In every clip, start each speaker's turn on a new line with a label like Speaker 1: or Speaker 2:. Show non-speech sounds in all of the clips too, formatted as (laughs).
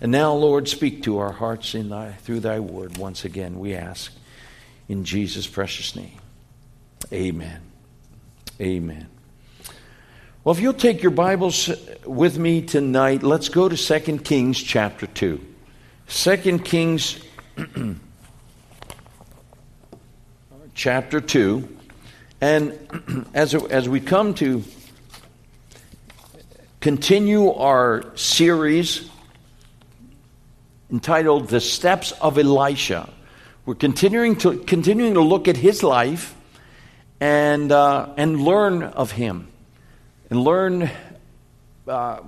Speaker 1: And now, Lord, speak to our hearts in thy, through thy word once again, we ask. In Jesus' precious name. Amen. Amen. Well, if you'll take your Bibles with me tonight, let's go to 2 Kings chapter 2. 2 Kings (clears throat) chapter 2. And (clears throat) as, as we come to continue our series entitled The Steps of Elisha, we're continuing to, continuing to look at his life and, uh, and learn of him and learn uh,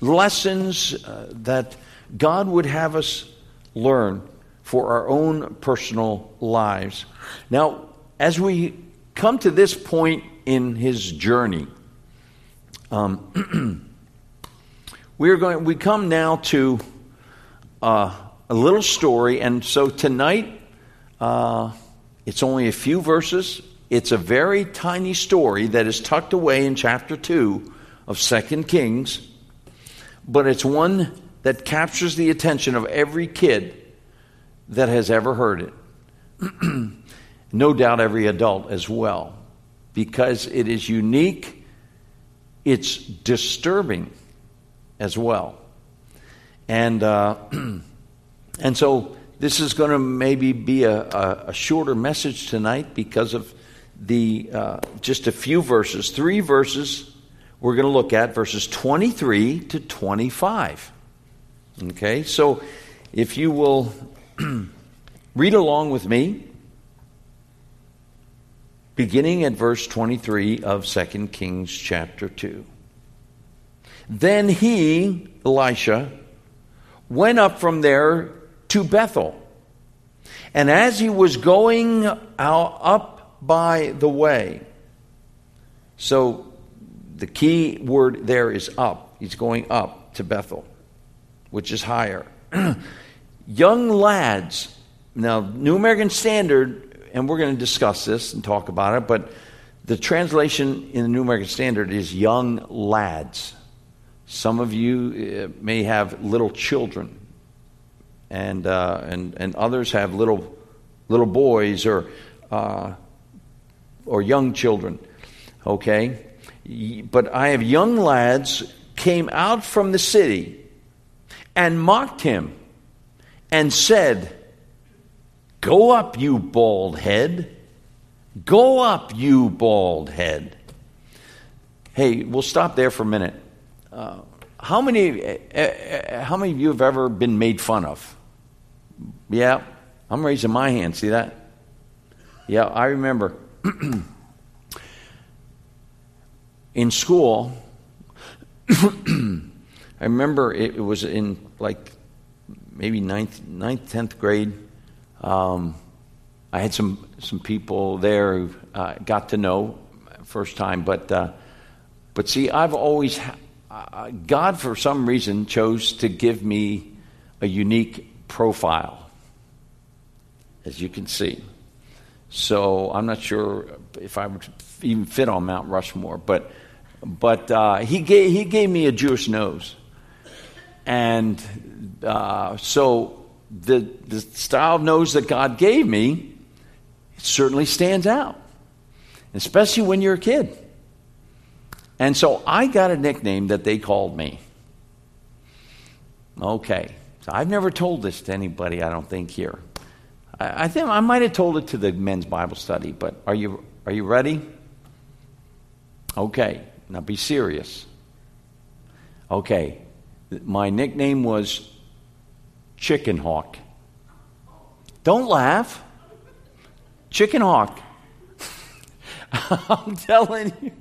Speaker 1: lessons uh, that God would have us learn for our own personal lives. Now, as we come to this point in his journey, um, (clears throat) we are going. We come now to uh, a little story, and so tonight uh, it's only a few verses. It's a very tiny story that is tucked away in chapter two of Second Kings, but it's one that captures the attention of every kid that has ever heard it. (clears throat) no doubt every adult as well, because it is unique, it's disturbing as well. And, uh, (clears throat) and so this is going to maybe be a, a, a, shorter message tonight because of the uh, just a few verses, three verses we're going to look at, verses 23 to 25. Okay, so if you will (clears throat) read along with me, beginning at verse 23 of 2 Kings chapter 2. Then he, Elisha, went up from there to Bethel. And as he was going out up by the way, so the key word there is up. He's going up to Bethel, which is higher. (clears throat) Young lads, now, New American Standard and we're going to discuss this and talk about it, but the translation in the New American Standard is young lads. Some of you uh, may have little children, and, uh, and, and others have little, little boys or, uh, or young children. Okay? But I have young lads came out from the city and mocked him and said, Go up, you bald head. Go up, you bald head. Hey, we'll stop there for a minute. Uh, how many, uh, uh, how many of you have ever been made fun of? Yeah, I'm raising my hand. See that? Yeah, I remember. (clears throat) in school, (clears throat) I remember it, it was in like maybe ninth, ninth, tenth grade. Um, I had some some people there who uh, got to know first time, but uh, but see, I've always uh, God for some reason chose to give me a unique profile, as you can see. So I'm not sure if I would even fit on Mount Rushmore, but but uh, he gave he gave me a Jewish nose, and uh, so the, the style of nose that God gave me, certainly stands out, especially when you're a kid. And so I got a nickname that they called me. Okay. So I've never told this to anybody, I don't think, here. I, I think I might have told it to the men's Bible study, but are you, are you ready? Okay. Now be serious. Okay. My nickname was Chicken Hawk. Don't laugh. Chicken Hawk. (laughs) I'm telling you.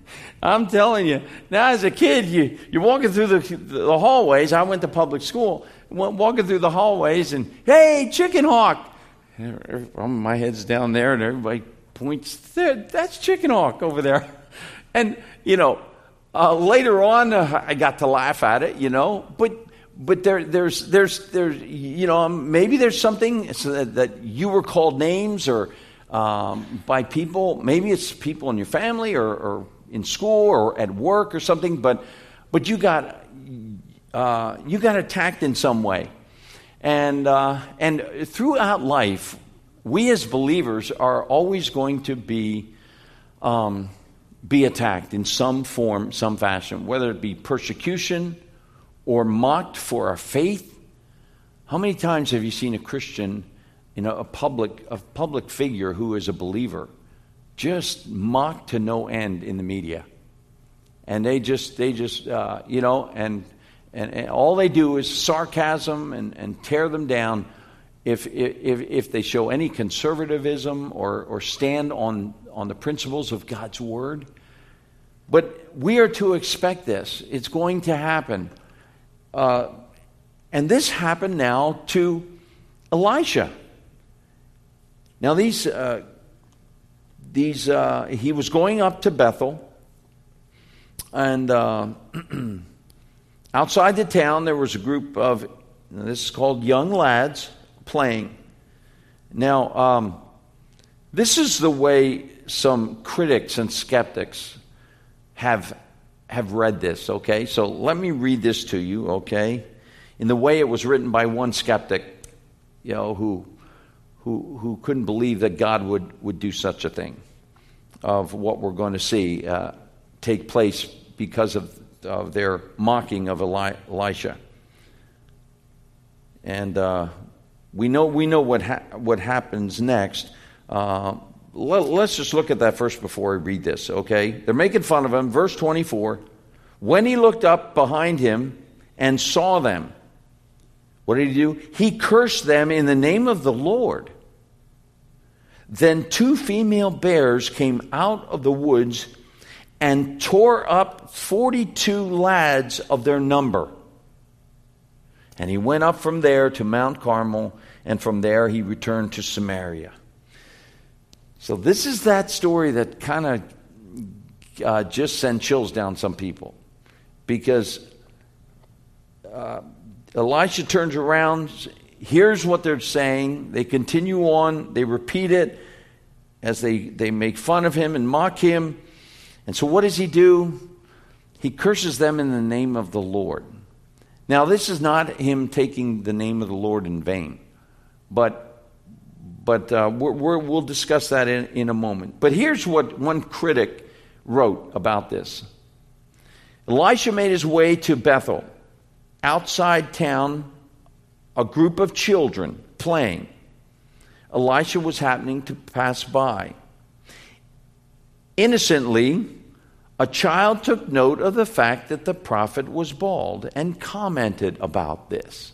Speaker 1: I'm telling you. Now, as a kid, you, you're walking through the, the hallways. I went to public school. Walking through the hallways, and hey, Chicken Hawk. My head's down there, and everybody points. That's Chicken Hawk over there. (laughs) And, you know, uh, later on, uh, I got to laugh at it, you know, but but there, there's, there's, there's, you know, maybe there's something that, that you were called names or um, by people. Maybe it's people in your family or, or, in school or at work or something. But, but you got, uh, you got attacked in some way. And, uh, and throughout life, we as believers are always going to be, um, be attacked in some form, some fashion, whether it be persecution or mocked for our faith. How many times have you seen a Christian, you know, a public, a public figure who is a believer, just mocked to no end in the media? And they just, they just, uh, you know, and, and, and, all they do is sarcasm and, and tear them down if, if, if they show any conservatism or, or stand on, on the principles of God's Word. But we are to expect this. It's going to happen. Uh, and this happened now to Elisha. Now, these, uh, these uh, he was going up to Bethel, and uh, (clears throat) outside the town there was a group of, this is called young lads playing. Now, um, this is the way some critics and skeptics have, have read this, okay? So let me read this to you, okay? In the way it was written by one skeptic, you know, who, who, who couldn't believe that God would, would do such a thing of what we're going to see uh, take place because of, of their mocking of Eli- Elisha. And uh, we know, we know what, ha- what happens next. Uh, let, let's just look at that first before I read this, okay? They're making fun of him. Verse 24 When he looked up behind him and saw them, what did he do? He cursed them in the name of the Lord. Then two female bears came out of the woods and tore up 42 lads of their number. And he went up from there to Mount Carmel, and from there he returned to Samaria. So, this is that story that kind of uh, just sent chills down some people. Because uh, Elisha turns around, hears what they're saying, they continue on, they repeat it as they, they make fun of him and mock him. And so, what does he do? He curses them in the name of the Lord. Now, this is not him taking the name of the Lord in vain, but, but uh, we will discuss that in, in a moment. But here's what one critic wrote about this Elisha made his way to Bethel. Outside town, a group of children playing. Elisha was happening to pass by. Innocently, a child took note of the fact that the prophet was bald and commented about this.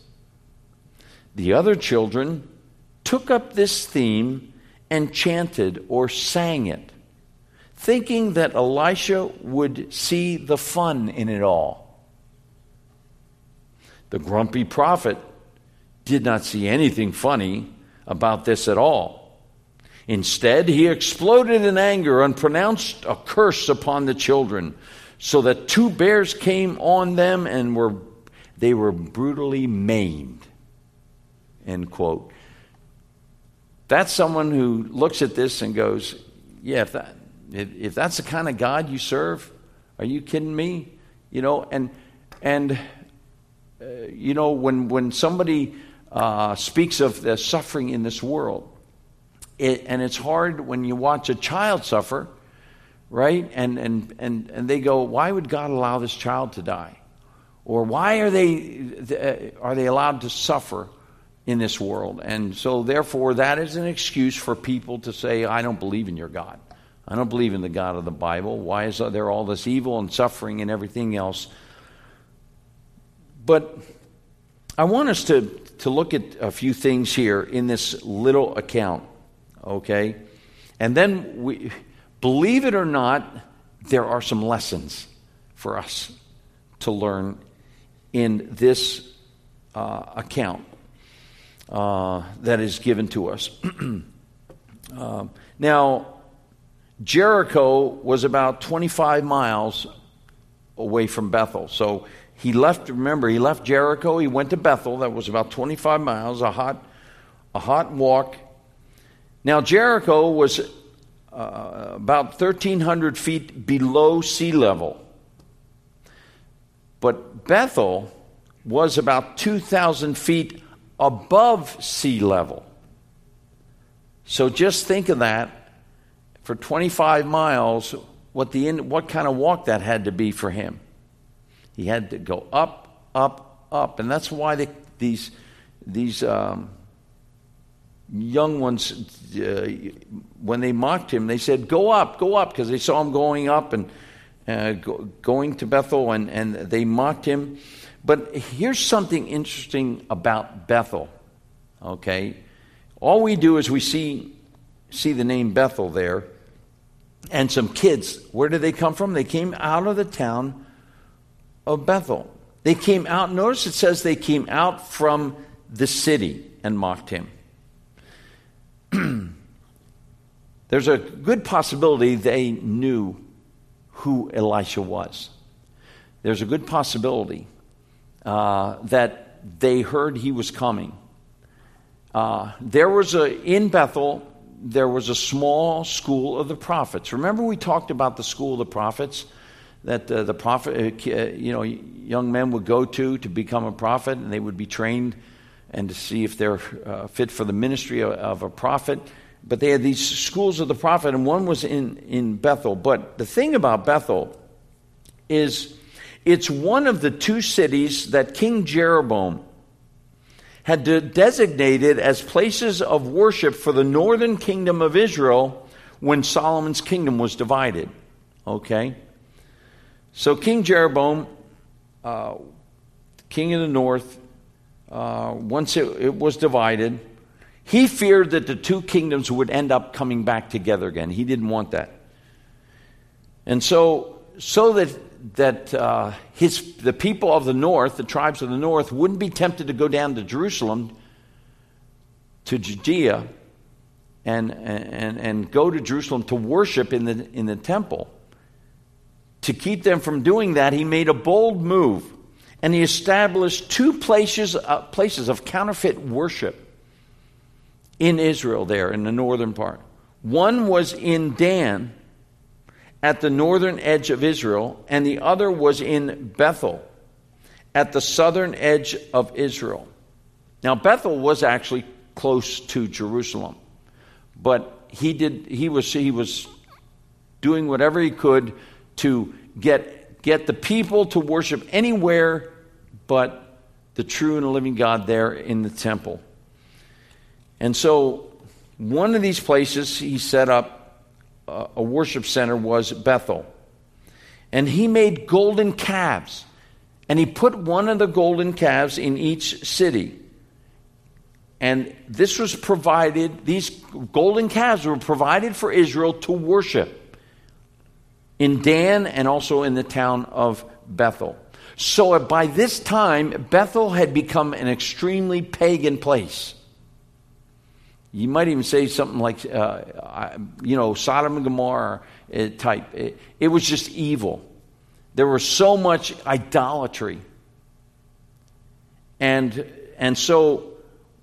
Speaker 1: The other children took up this theme and chanted or sang it, thinking that Elisha would see the fun in it all. The grumpy prophet did not see anything funny about this at all. Instead, he exploded in anger and pronounced a curse upon the children, so that two bears came on them and were they were brutally maimed. End quote. That's someone who looks at this and goes, "Yeah, if that if, if that's the kind of God you serve, are you kidding me?" You know, and and uh, you know when when somebody uh, speaks of the suffering in this world it, and it's hard when you watch a child suffer, right? And, and, and, and they go, why would God allow this child to die? Or why are they, are they allowed to suffer in this world? And so, therefore, that is an excuse for people to say, I don't believe in your God. I don't believe in the God of the Bible. Why is there all this evil and suffering and everything else? But I want us to, to look at a few things here in this little account okay? And then, we, believe it or not, there are some lessons for us to learn in this uh, account uh, that is given to us. (clears throat) uh, now, Jericho was about 25 miles away from Bethel. So he left, remember, he left Jericho, he went to Bethel, that was about 25 miles, a hot, a hot walk. Now, Jericho was uh, about 1,300 feet below sea level. But Bethel was about 2,000 feet above sea level. So just think of that for 25 miles, what, the, what kind of walk that had to be for him. He had to go up, up, up. And that's why they, these, these um, young ones, uh, when they mocked him, they said, Go up, go up, because they saw him going up and uh, go, going to Bethel, and, and they mocked him. But here's something interesting about Bethel, okay? All we do is we see, see the name Bethel there, and some kids. Where did they come from? They came out of the town of Bethel. They came out, notice it says they came out from the city and mocked him. (clears throat) There's a good possibility they knew who Elisha was. There's a good possibility uh, that they heard he was coming. Uh, there was a, in Bethel, there was a small school of the prophets. Remember, we talked about the school of the prophets that uh, the prophet, uh, you know, young men would go to to become a prophet, and they would be trained and to see if they're uh, fit for the ministry of, of, a prophet. But they had these schools of the prophet, and one was in, in Bethel. But the thing about Bethel is it's one of the two cities that King Jeroboam had designated as places of worship for the northern kingdom of Israel when Solomon's kingdom was divided. Okay? So King Jeroboam, uh, king of the north, uh, once it, it was divided, he feared that the two kingdoms would end up coming back together again. He didn't want that. And so, so that that uh, his, the people of the north, the tribes of the north, wouldn't be tempted to go down to Jerusalem, to Judea, and, and, and go to Jerusalem to worship in the, in the temple. To keep them from doing that, he made a bold move and he established two places, uh, places of counterfeit worship in Israel, there in the northern part. One was in Dan, at the northern edge of Israel, and the other was in Bethel at the southern edge of Israel. Now, Bethel was actually close to Jerusalem, but he, did, he, was, he was doing whatever he could to get, get the people to worship anywhere but the true and living God there in the temple. And so, one of these places he set up uh, a worship center was Bethel. And he made golden calves. And he put one of the golden calves in each city. And this was provided, these golden calves were provided for Israel to worship in Dan and also in the town of Bethel. So by this time, Bethel had become an extremely pagan place. You might even say something like, uh, you know, Sodom and Gomorrah uh, type. It, it was just evil. There was so much idolatry. And, and so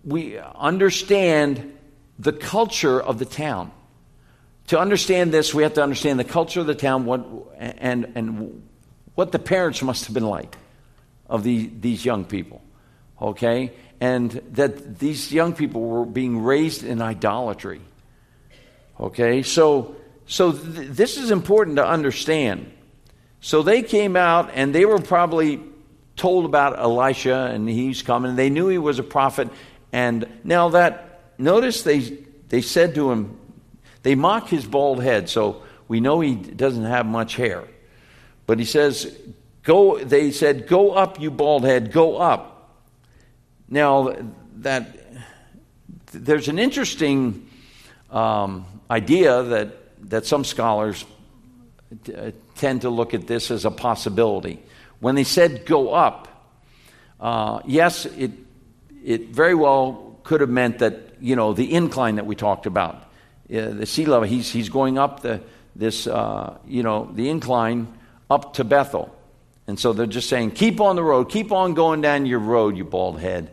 Speaker 1: we understand the culture of the town. To understand this, we have to understand the culture of the town what, and, and what the parents must have been like of the, these young people. Okay? and that these young people were being raised in idolatry. Okay, so so th- this is important to understand. So they came out and they were probably told about Elisha and he's coming. They knew he was a prophet. And now that notice they they said to him, they mock his bald head, so we know he doesn't have much hair. But he says, Go they said, Go up, you bald head, go up. Now, that there's an interesting um, idea that, that some scholars t- uh, tend to look at this as a possibility. When they said go up, uh, yes, it, it very well could have meant that, you know, the incline that we talked about, the sea level, he's, he's going up the, this, uh, you know, the incline up to Bethel. And so they're just saying, keep on the road, keep on going down your road, you bald head.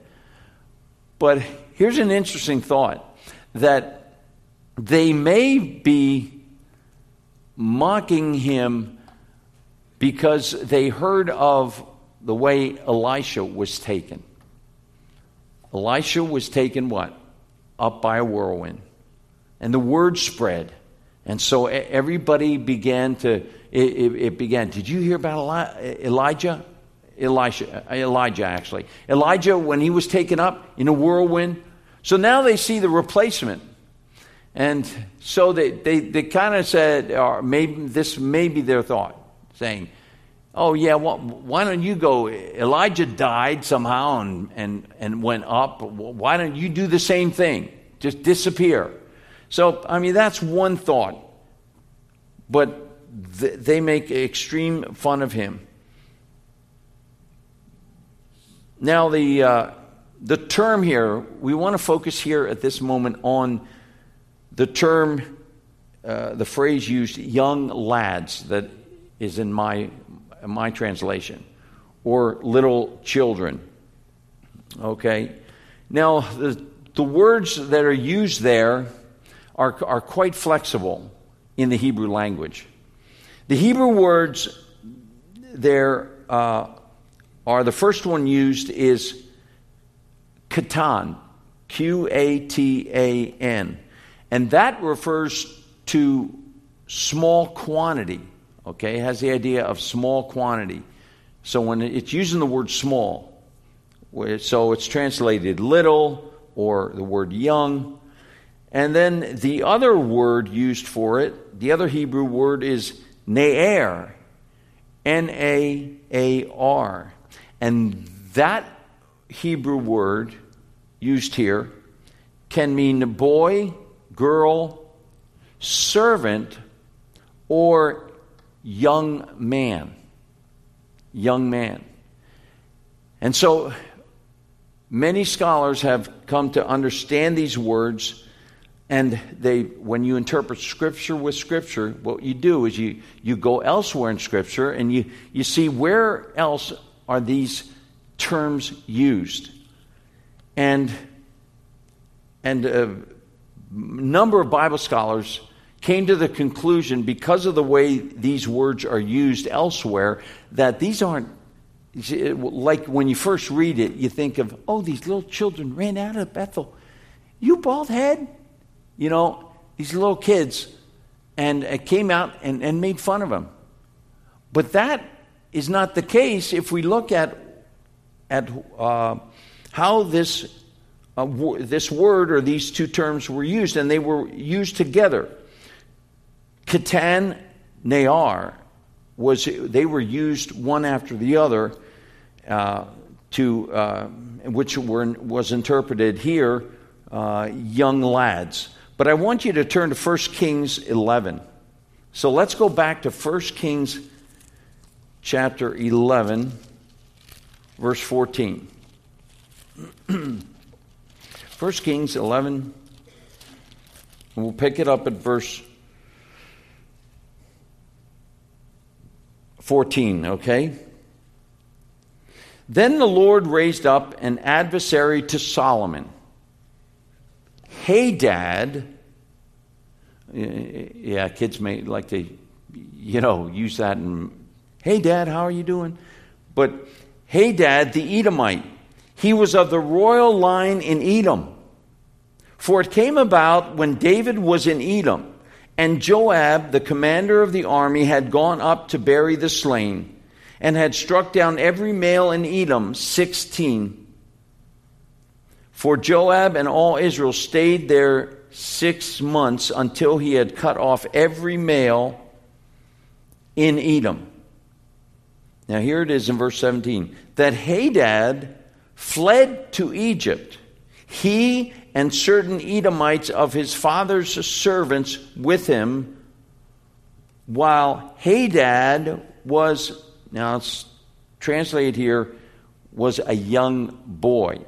Speaker 1: But here's an interesting thought that they may be mocking him because they heard of the way Elisha was taken. Elisha was taken what? Up by a whirlwind. And the word spread. And so everybody began to, it, it, began. Did you hear about Elijah? Elisha, Elijah, actually. Elijah, when he was taken up in a whirlwind. So now they see the replacement. And so they, they, they kind of said, or maybe this may be their thought, saying, Oh, yeah, well, why don't you go? Elijah died somehow and, and, and went up. Why don't you do the same thing? Just disappear. So, I mean, that's one thought. But th- they make extreme fun of him. Now, the, uh, the term here, we want to focus here at this moment on the term, uh, the phrase used, young lads, that is in my, my translation, or little children. Okay? Now, the, the words that are used there are, are quite flexible in the Hebrew language. The Hebrew words there uh, are the first one used is katan, Q A T A N. And that refers to small quantity, okay? It has the idea of small quantity. So when it's using the word small, so it's translated little or the word young. And then the other word used for it, the other Hebrew word is na'ar, N A A R. And that Hebrew word used here can mean boy, girl, servant, or young man. Young man. And so many scholars have come to understand these words and they when you interpret scripture with scripture what you do is you you go elsewhere in scripture and you you see where else are these terms used. And and a number of bible scholars came to the conclusion because of the way these words are used elsewhere that these aren't like when you first read it you think of oh these little children ran out of bethel. You bald head you know, these little kids, and came out and, and made fun of him. But that is not the case if we look at, at uh, how this, uh, w- this word or these two terms were used, and they were used together. Katan Na'ar was they were used one after the other, uh, to uh, which were, was interpreted here, uh, young lads. But I want you to turn to 1 Kings 11. So let's go back to 1 Kings chapter 11, verse 14. (clears throat) 1 Kings 11, and we'll pick it up at verse 14, okay? Then the Lord raised up an adversary to Solomon Hadad, yeah, kids may like to, you know, use that and, hey, dad, how are you doing? But hey, dad, the Edomite, he was of the royal line in Edom. For it came about when David was in Edom, and Joab, the commander of the army, had gone up to bury the slain, and had struck down every male in Edom, sixteen. For Joab and all Israel stayed there six months until he had cut off every male in Edom. Now, here it is in verse 17 that Hadad fled to Egypt, he and certain Edomites of his father's servants with him, while Hadad was, now it's translated here, was a young boy.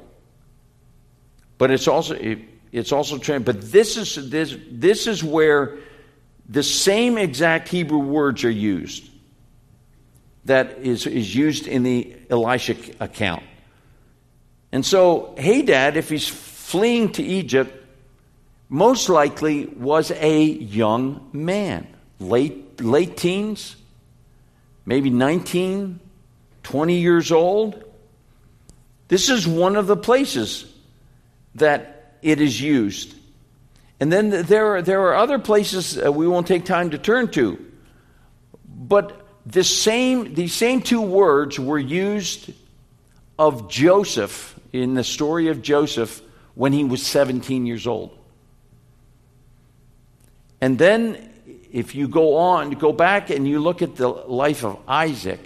Speaker 1: But it's also it, it's also trained. But this is this this is where the same exact Hebrew words are used that is, is used in the Elisha account. And so Hadad, if he's fleeing to Egypt, most likely was a young man, late late teens, maybe 19, 20 years old. This is one of the places that it is used. And then there are, there are other places uh, we won't take time to turn to. But the same, these same two words were used of Joseph in the story of Joseph when he was 17 years old. And then, if you go on, go back and you look at the life of Isaac,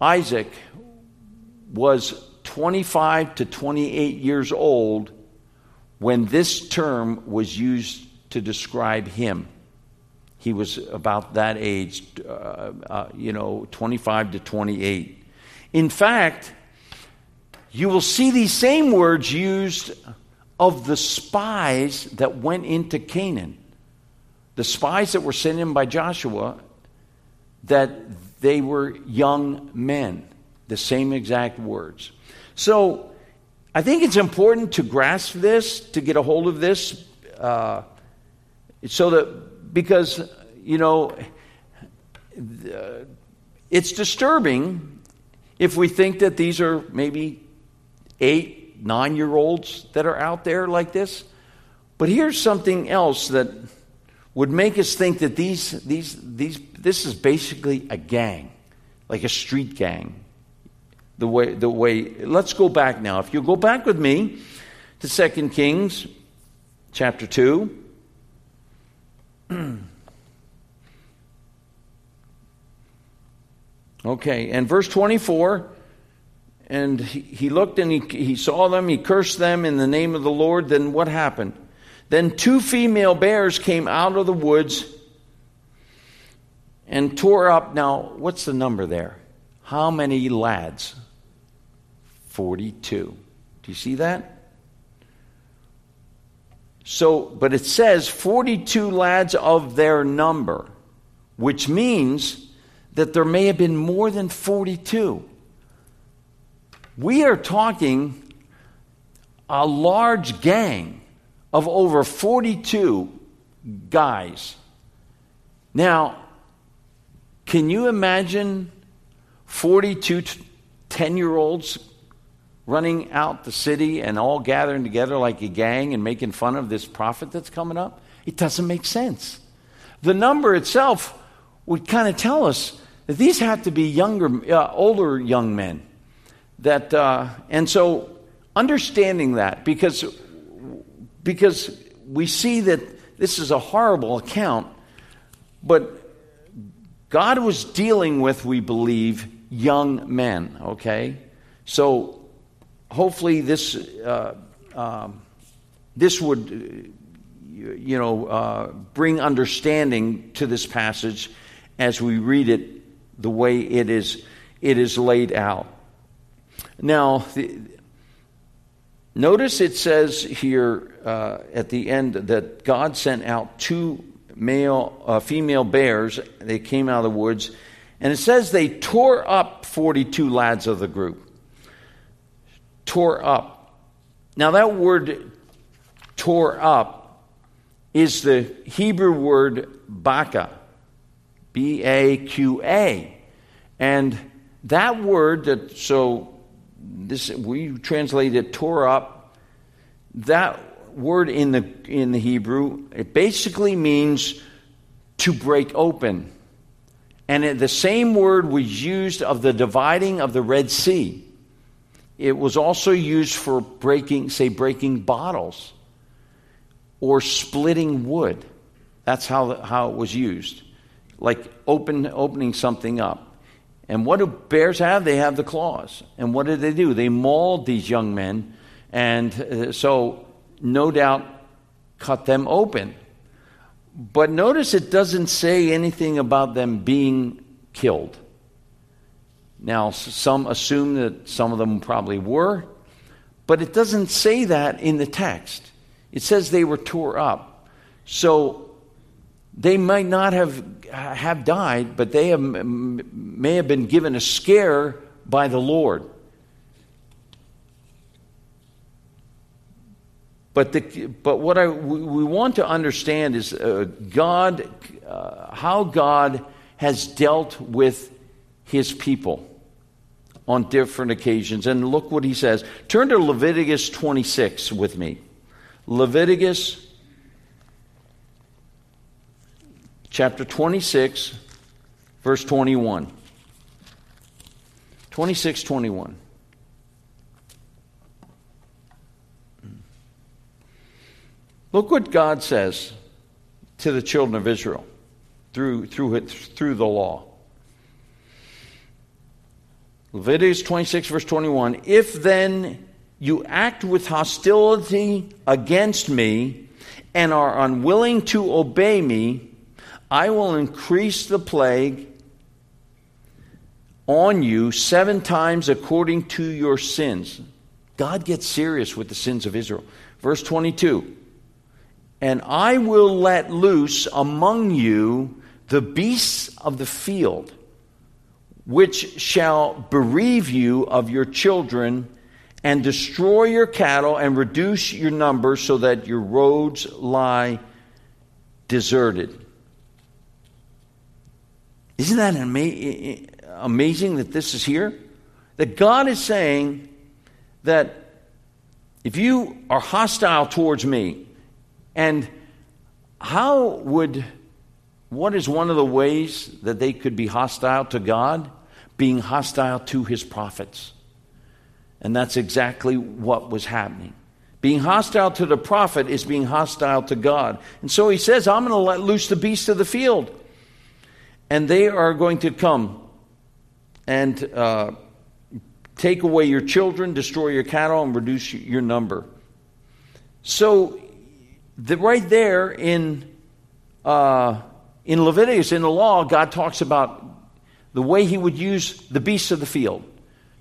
Speaker 1: Isaac was 25 to 28 years old when this term was used to describe him. He was about that age, uh, uh, you know, 25 to 28. In fact, you will see these same words used of the spies that went into Canaan. The spies that were sent in by Joshua, that they were young men. The same exact words. So I think it's important to grasp this, to get a hold of this, uh, so that, because, you know, it's disturbing if we think that these are maybe eight, nine year olds that are out there like this. But here's something else that would make us think that these, these, these, this is basically a gang, like a street gang the way the way. Let's go back now. If you go back with me to Second kings chapter 2 (clears throat) okay and verse 24 and he, he looked and he, he saw them he cursed them in the name of the lord. Then what happened? Then two female bears came out of the woods and tore up. Now what's the number there how many lads 42. Do you see that? So, but it says 42 lads of their number, which means that there may have been more than 42. We are talking a large gang of over 42 guys. Now, can you imagine 42 10 year olds running out the city and all gathering together like a gang and making fun of this prophet that's coming up? It doesn't make sense. The number itself would kind of tell us that these have to be younger, uh, older young men. That uh, and so understanding that because because we see that this is a horrible account, but God was dealing with, we believe, young men. Okay, so hopefully this uh, um, this would you know uh, bring understanding to this passage as we read it the way it is it is laid out. Now, the, notice it says here uh, at the end that God sent out two male uh, female bears. They came out of the woods, and it says they tore up forty two lads of the group tore up. Now, that word tore up is the Hebrew word baka, B A Q A. And that word that, so this, we translate it tore up, that word in the, in the Hebrew, it basically means to break open. And the same word was used of the dividing of the Red Sea. It was also used for breaking, say, breaking bottles or splitting wood. That's how, how it was used, like open, opening something up. And what do bears have? They have the claws. And what did they do? They mauled these young men, and uh, so no doubt cut them open. But notice it doesn't say anything about them being killed. Now, some assume that some of them probably were, but it doesn't say that in the text. It says they were tore up. So they might not have, have died, but they have, may have been given a scare by the Lord. But, the, but what I, we want to understand is uh, God, uh, how God has dealt with his people on different occasions. And look what he says. Turn to Leviticus 26 with me. Leviticus chapter 26, verse 21. 26, 21. Look what God says to the children of Israel through, through, it, through the law. Leviticus 26, verse 21 If then you act with hostility against me and are unwilling to obey me, I will increase the plague on you seven times according to your sins. God gets serious with the sins of Israel. Verse 22 And I will let loose among you the beasts of the field which shall bereave you of your children and destroy your cattle and reduce your number so that your roads lie deserted. Isn't that ama- amazing that this is here? That God is saying that if you are hostile towards me, and how would what is one of the ways that they could be hostile to God? Being hostile to his prophets. And that's exactly what was happening. Being hostile to the prophet is being hostile to God. And so he says, I'm going to let loose the beasts of the field. And they are going to come and uh, take away your children, destroy your cattle, and reduce your number. So, right there in uh, in Leviticus, in the law, God talks about the way he would use the beasts of the field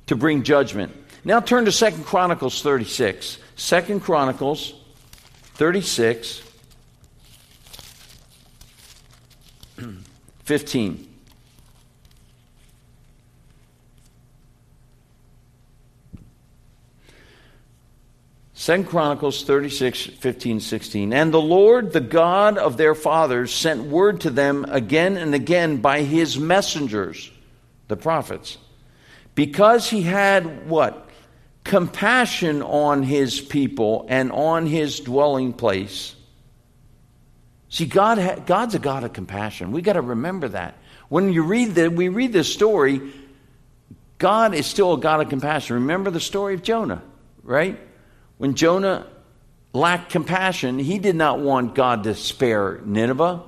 Speaker 1: to bring judgment. Now turn to Second Chronicles 36. Second Chronicles 36, (clears throat) 15. Second Chronicles 36, 15, 16. And the Lord, the God of their fathers, sent word to them again and again by his messengers, the prophets, because he had what? Compassion on his people and on his dwelling place. See, God ha- God's a God of compassion. we got to remember that. When you read that, we read this story, God is still a God of compassion. Remember the story of Jonah, right? When Jonah lacked compassion, he did not want God to spare Nineveh.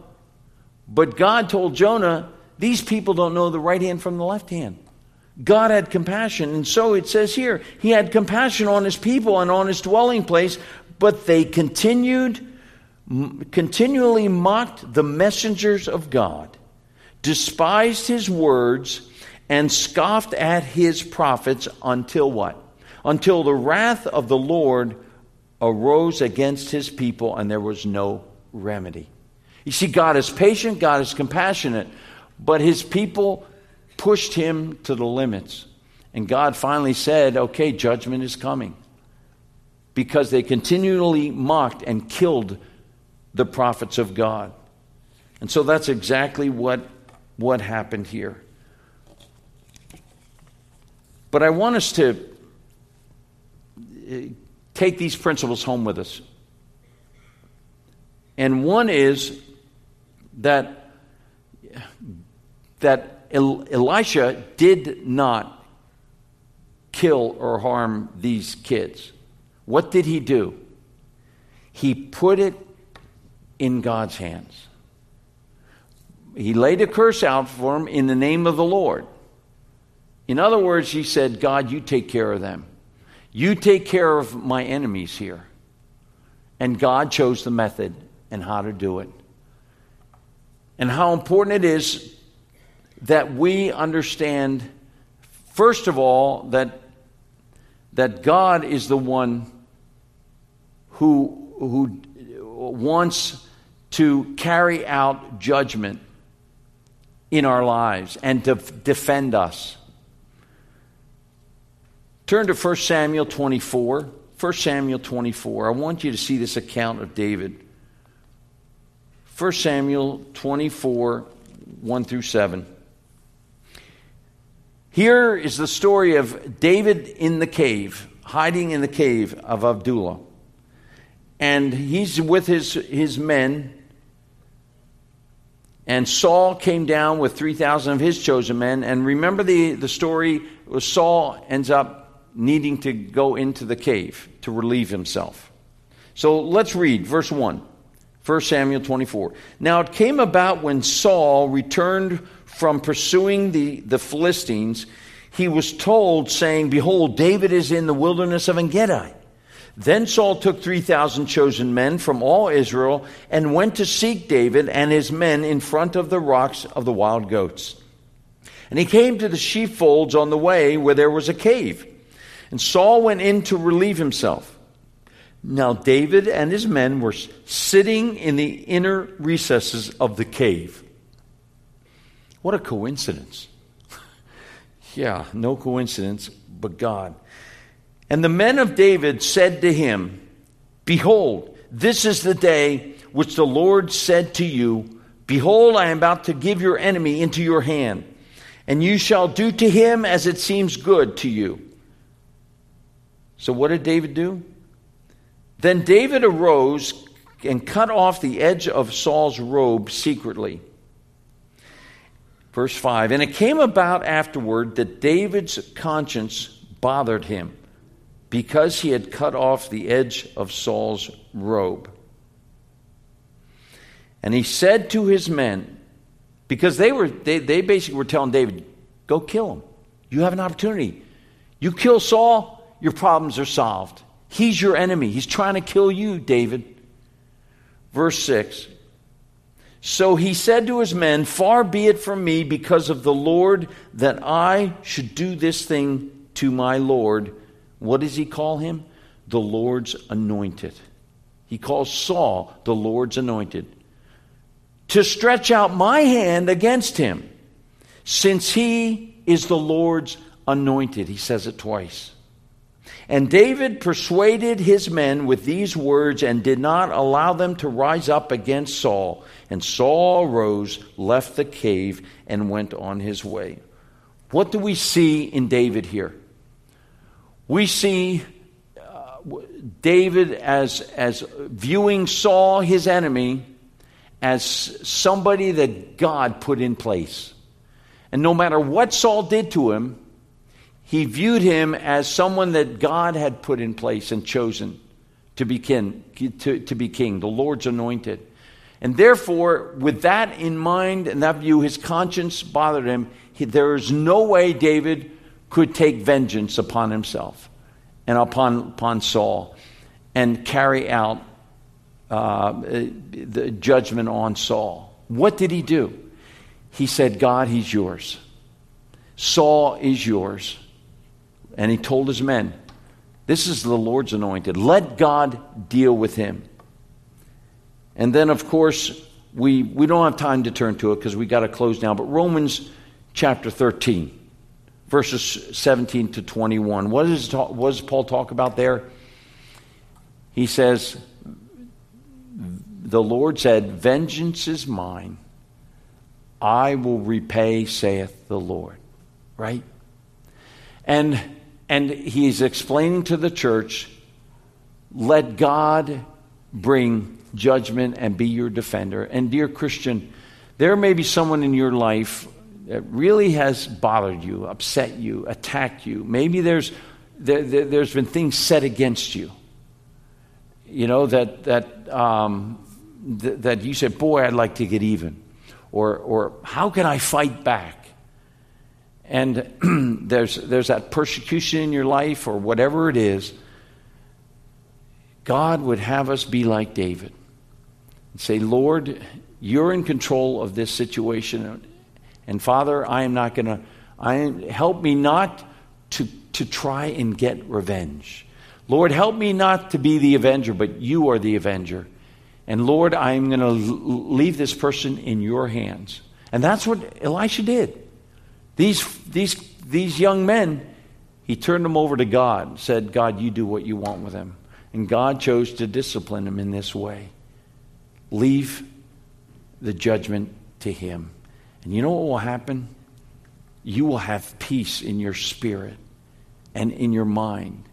Speaker 1: But God told Jonah, These people don't know the right hand from the left hand. God had compassion. And so it says here, He had compassion on His people and on His dwelling place, but they continued, continually mocked the messengers of God, despised His words, and scoffed at His prophets until what? Until the wrath of the Lord arose against his people and there was no remedy. You see, God is patient, God is compassionate, but his people pushed him to the limits. And God finally said, okay, judgment is coming. Because they continually mocked and killed the prophets of God. And so that's exactly what, what happened here. But I want us to Uh, take these principles home with us. And one is that, that Elisha did not kill or harm these kids. What did he do? He put it in God's hands. He laid a curse out for him in the name of the Lord. In other words, he said, God, you take care of them. You take care of my enemies here. And God chose the method and how to do it. And how important it is that we understand, first of all, that, that God is the one who, who wants to carry out judgment in our lives and to defend us. Turn to 1 Samuel 24. 1 Samuel 24. I want you to see this account of David. 1 Samuel 24, 1 through 7. Here is the story of David in the cave, hiding in the cave of Adullam. And he's with his, his men. And Saul came down with 3,000 of his chosen men. And remember the, the story Saul ends up needing to go into the cave to relieve himself. So let's read verse 1. 1 Samuel 24. Now it came about when Saul returned from pursuing the, the Philistines, he was told, saying, Behold, David is in the wilderness of Engedi. Then Saul took 3,000 chosen men from all Israel and went to seek David and his men in front of the rocks of the wild goats. And he came to the sheepfolds on the way where there was a cave. And Saul went in to relieve himself. Now David and his men were sitting in the inner recesses of the cave. What a coincidence. (laughs) yeah, no coincidence, but God. And the men of David said to him, Behold, this is the day which the Lord said to you, Behold, I am about to give your enemy into your hand, and you shall do to him as it seems good to you. So, what did David do? Then David arose and cut off the edge of Saul's robe secretly. Verse 5 And it came about afterward that David's conscience bothered him because he had cut off the edge of Saul's robe. And he said to his men, because they were they, they basically were telling David, go kill him. You have an opportunity. You kill Saul, your problems are solved. He's your enemy. He's trying to kill you, David. Verse 6 so he said to his men, Far be it from me because of the Lord that I should do this thing to my Lord. What does he call him? The Lord's anointed. He calls Saul the Lord's anointed. To stretch out my hand against him, since he is the Lord's anointed. He says it twice. And David persuaded his men with these words and did not allow them to rise up against Saul. And Saul arose, left the cave, and went on his way. What do we see in David here? We see uh, David as, as viewing Saul, his enemy, as somebody that God put in place. And no matter what Saul did to him, he viewed him as someone that God had put in place and chosen to be king, to, to be king, the Lord's anointed. And therefore, with that in mind and that view, his conscience bothered him. He, there is no way David could take vengeance upon himself and upon, upon Saul and carry out uh, the judgment on Saul. What did he do? He said, God, he's yours. Saul is yours. And he told his men, This is the Lord's anointed. Let God deal with him. And then, of course, we, we don't have time to turn to it because we got to close now. But Romans chapter 13, verses 17 to 21. What, is, what does Paul talk about there? He says, The Lord said, Vengeance is mine. I will repay, saith the Lord. Right? And and he's explaining to the church let God bring judgment and be your defender. And, dear Christian, there may be someone in your life that really has bothered you, upset you, attacked you. Maybe there's, there, there, has been things said against you. You know, that, that, um, th- that you said, Boy, I'd like to get even. Or, or how can I fight back? And (clears throat) there's, there's that persecution in your life or whatever it is, God would have us be like David and say, Lord, you're in control of this situation. And Father, I am not going to, I help me not to, to try and get revenge. Lord, help me not to be the avenger, but you are the avenger. And Lord, I'm going to leave this person in your hands. And that's what Elisha did. These, these, these young men, he turned them over to God, and said, God, you do what you want with them. And God chose to discipline them in this way. Leave the judgment to him. And you know what will happen? you will have peace in your spirit and in your mind.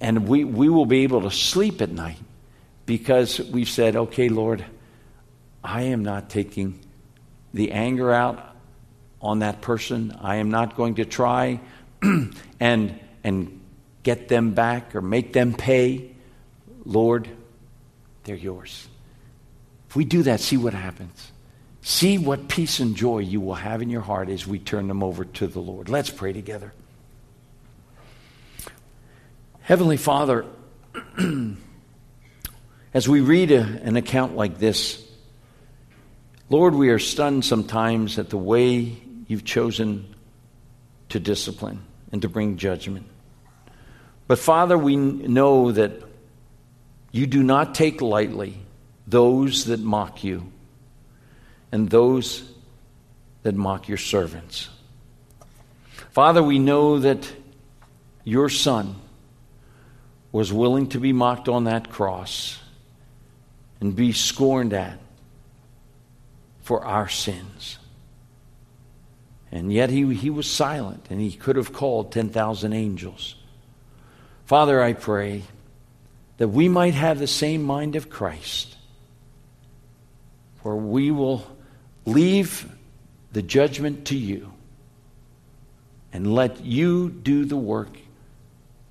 Speaker 1: And we, we will be able to sleep at night because we've said, okay, Lord, I am not taking the anger out on that person. I am not going to try (clears throat) and, and get them back or make them pay. Lord, they're yours. If we do that, see what happens. See what peace and joy you will have in your heart as we turn them over to the Lord. Let's pray together. Heavenly Father, (clears throat) as we read a, an account like this, Lord, we are stunned sometimes at the way you've chosen to discipline and to bring judgment. But Father, we know that you do not take lightly those that mock you and those that mock your servants. Father, we know that your Son was willing to be mocked on that cross and be scorned at for our sins. And yet he, he was silent and he could have called 10,000 angels. Father, I pray that we might have the same mind of Christ, for we will leave the judgment to you and let you do the work.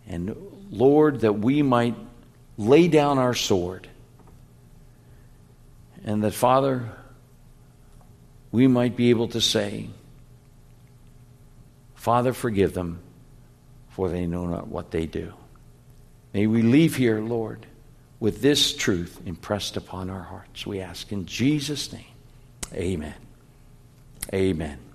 Speaker 1: And Lord, that we might lay down our sword. And that, Father, we might be able to say, Father, forgive them, for they know not what they do. May we leave here, Lord, with this truth impressed upon our hearts. We ask in Jesus' name. Amen. Amen.